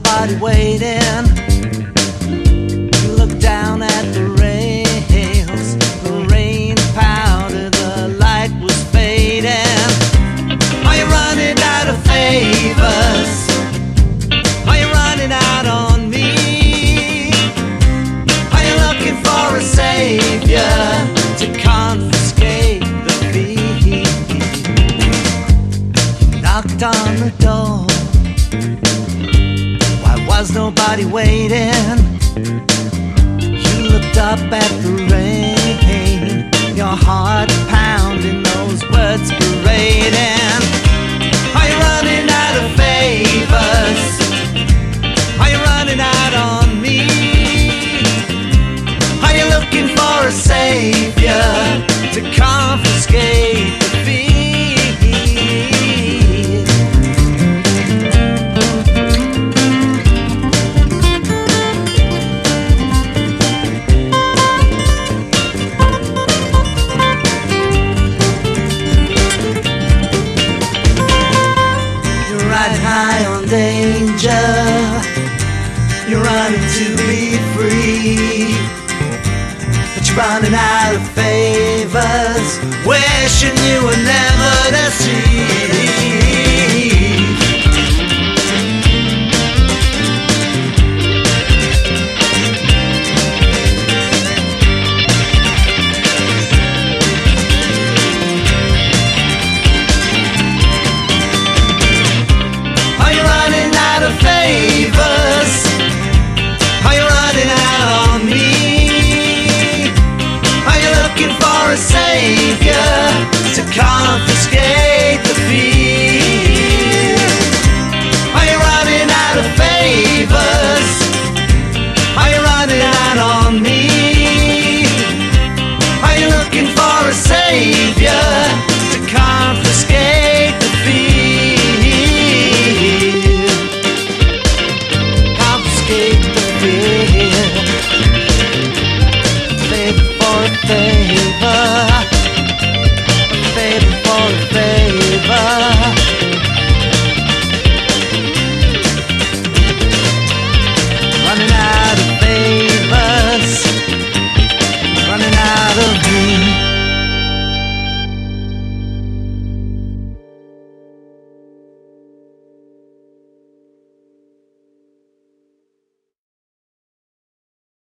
nobody waiting. You look down at the rails, the rain powder, the light was fading. Are you running out of favors? Are you running out on me? Are you looking for a savior to confiscate the fee? You knocked on the door. Was nobody waiting? You looked up at the rain, your heart pounding, those words parading. Are you running out of favors? Are you running out on me? Are you looking for a savior High on danger. You're running to be free. But you're running out of favors. Wishing you were never. es